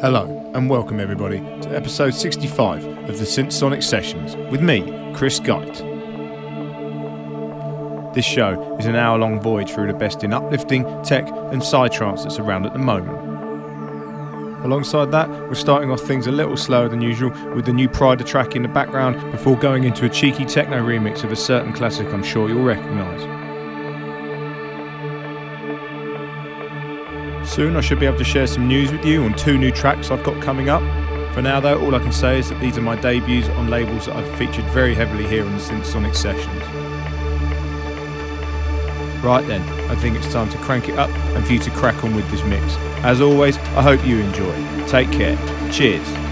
Hello, and welcome everybody to episode 65 of the Synth Sonic Sessions with me, Chris Geit. This show is an hour long voyage through the best in uplifting, tech, and psytrance that's around at the moment. Alongside that, we're starting off things a little slower than usual with the new Pride track in the background before going into a cheeky techno remix of a certain classic I'm sure you'll recognise. Soon I should be able to share some news with you on two new tracks I've got coming up. For now though, all I can say is that these are my debuts on labels that I've featured very heavily here on the Synth Sonic Sessions. Right then, I think it's time to crank it up and for you to crack on with this mix. As always, I hope you enjoy. Take care. Cheers.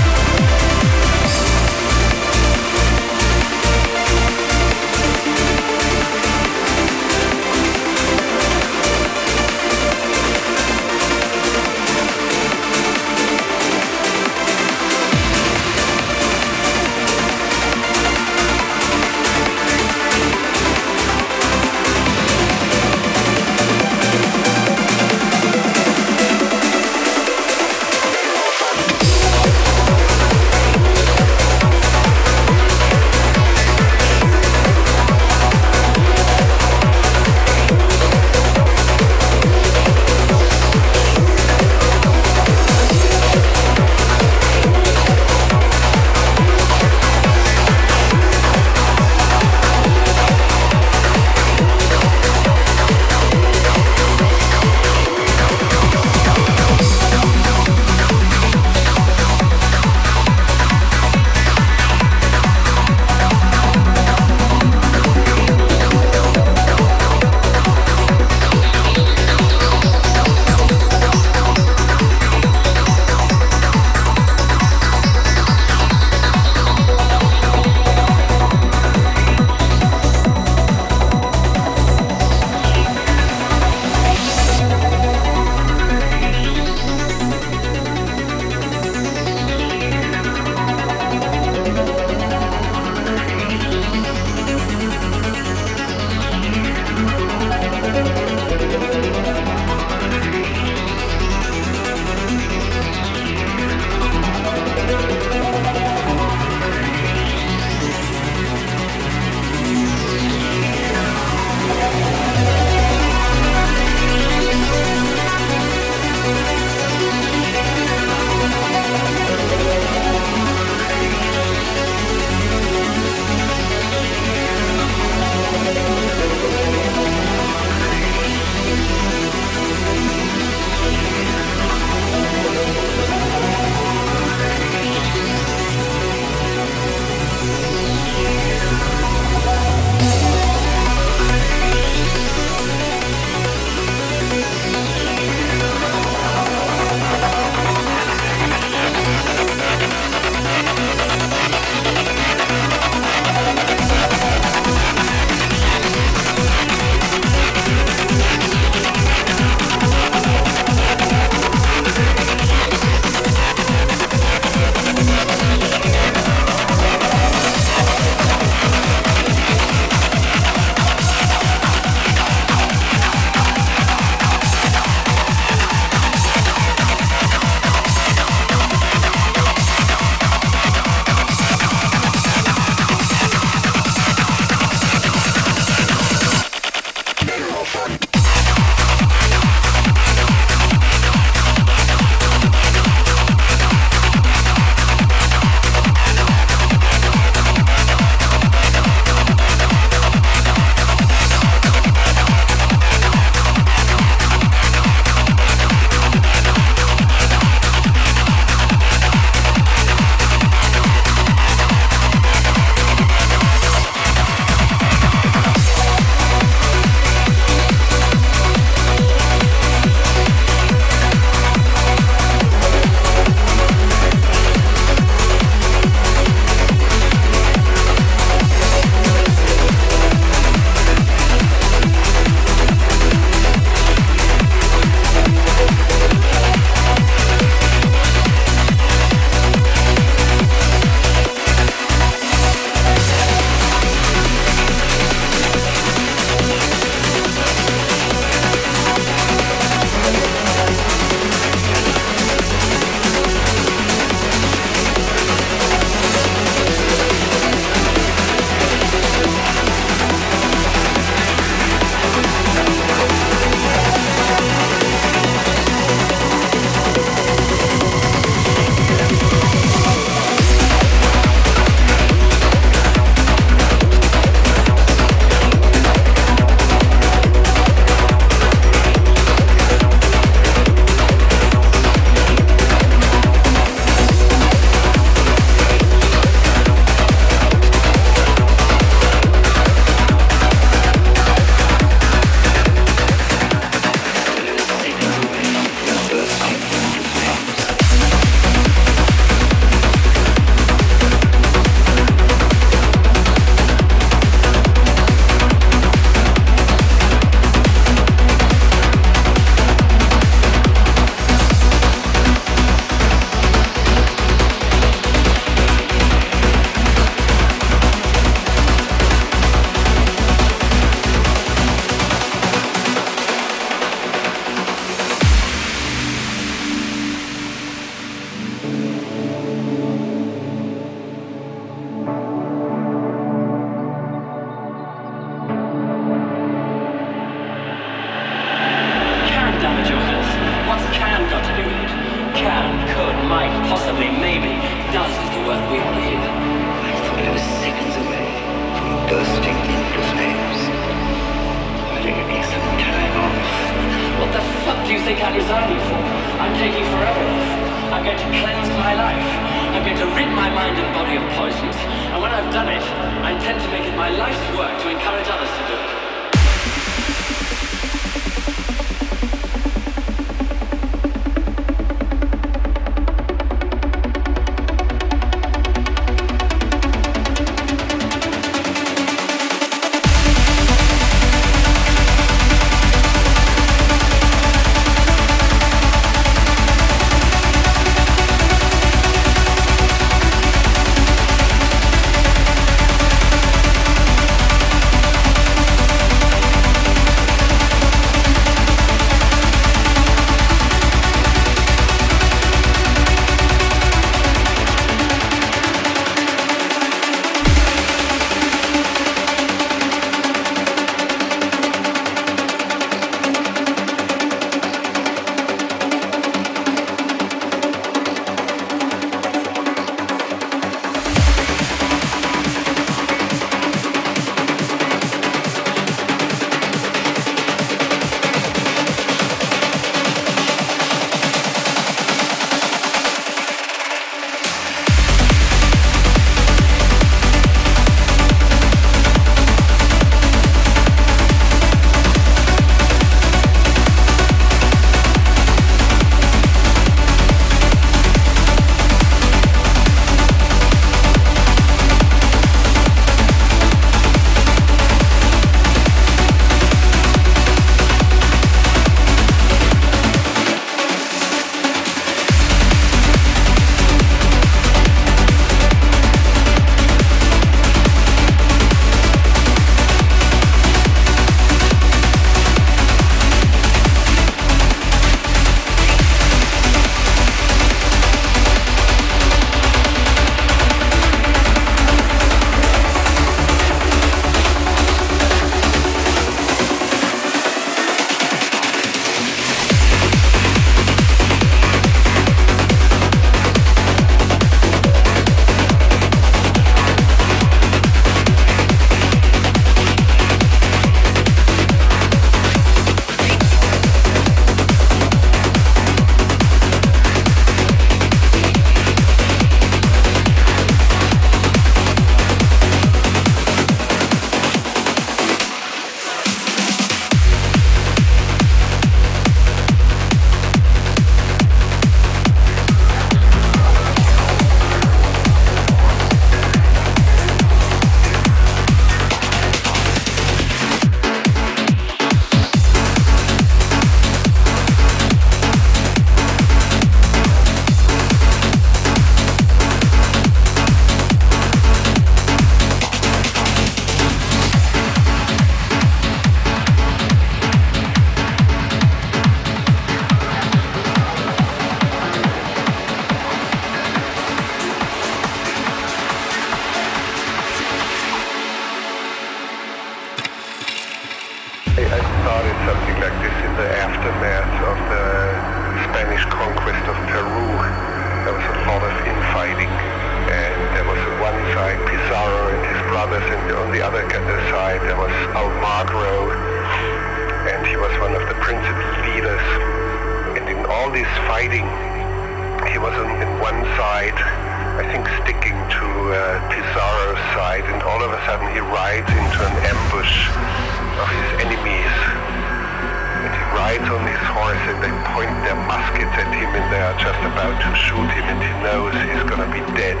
Morris and they point their muskets at him and they are just about to shoot him and he knows he's gonna be dead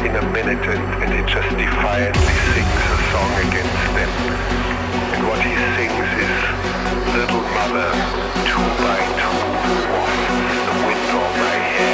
in a minute and, and he just defiantly sings a song against them. And what he sings is Little Mother, two by two, off the all my hair.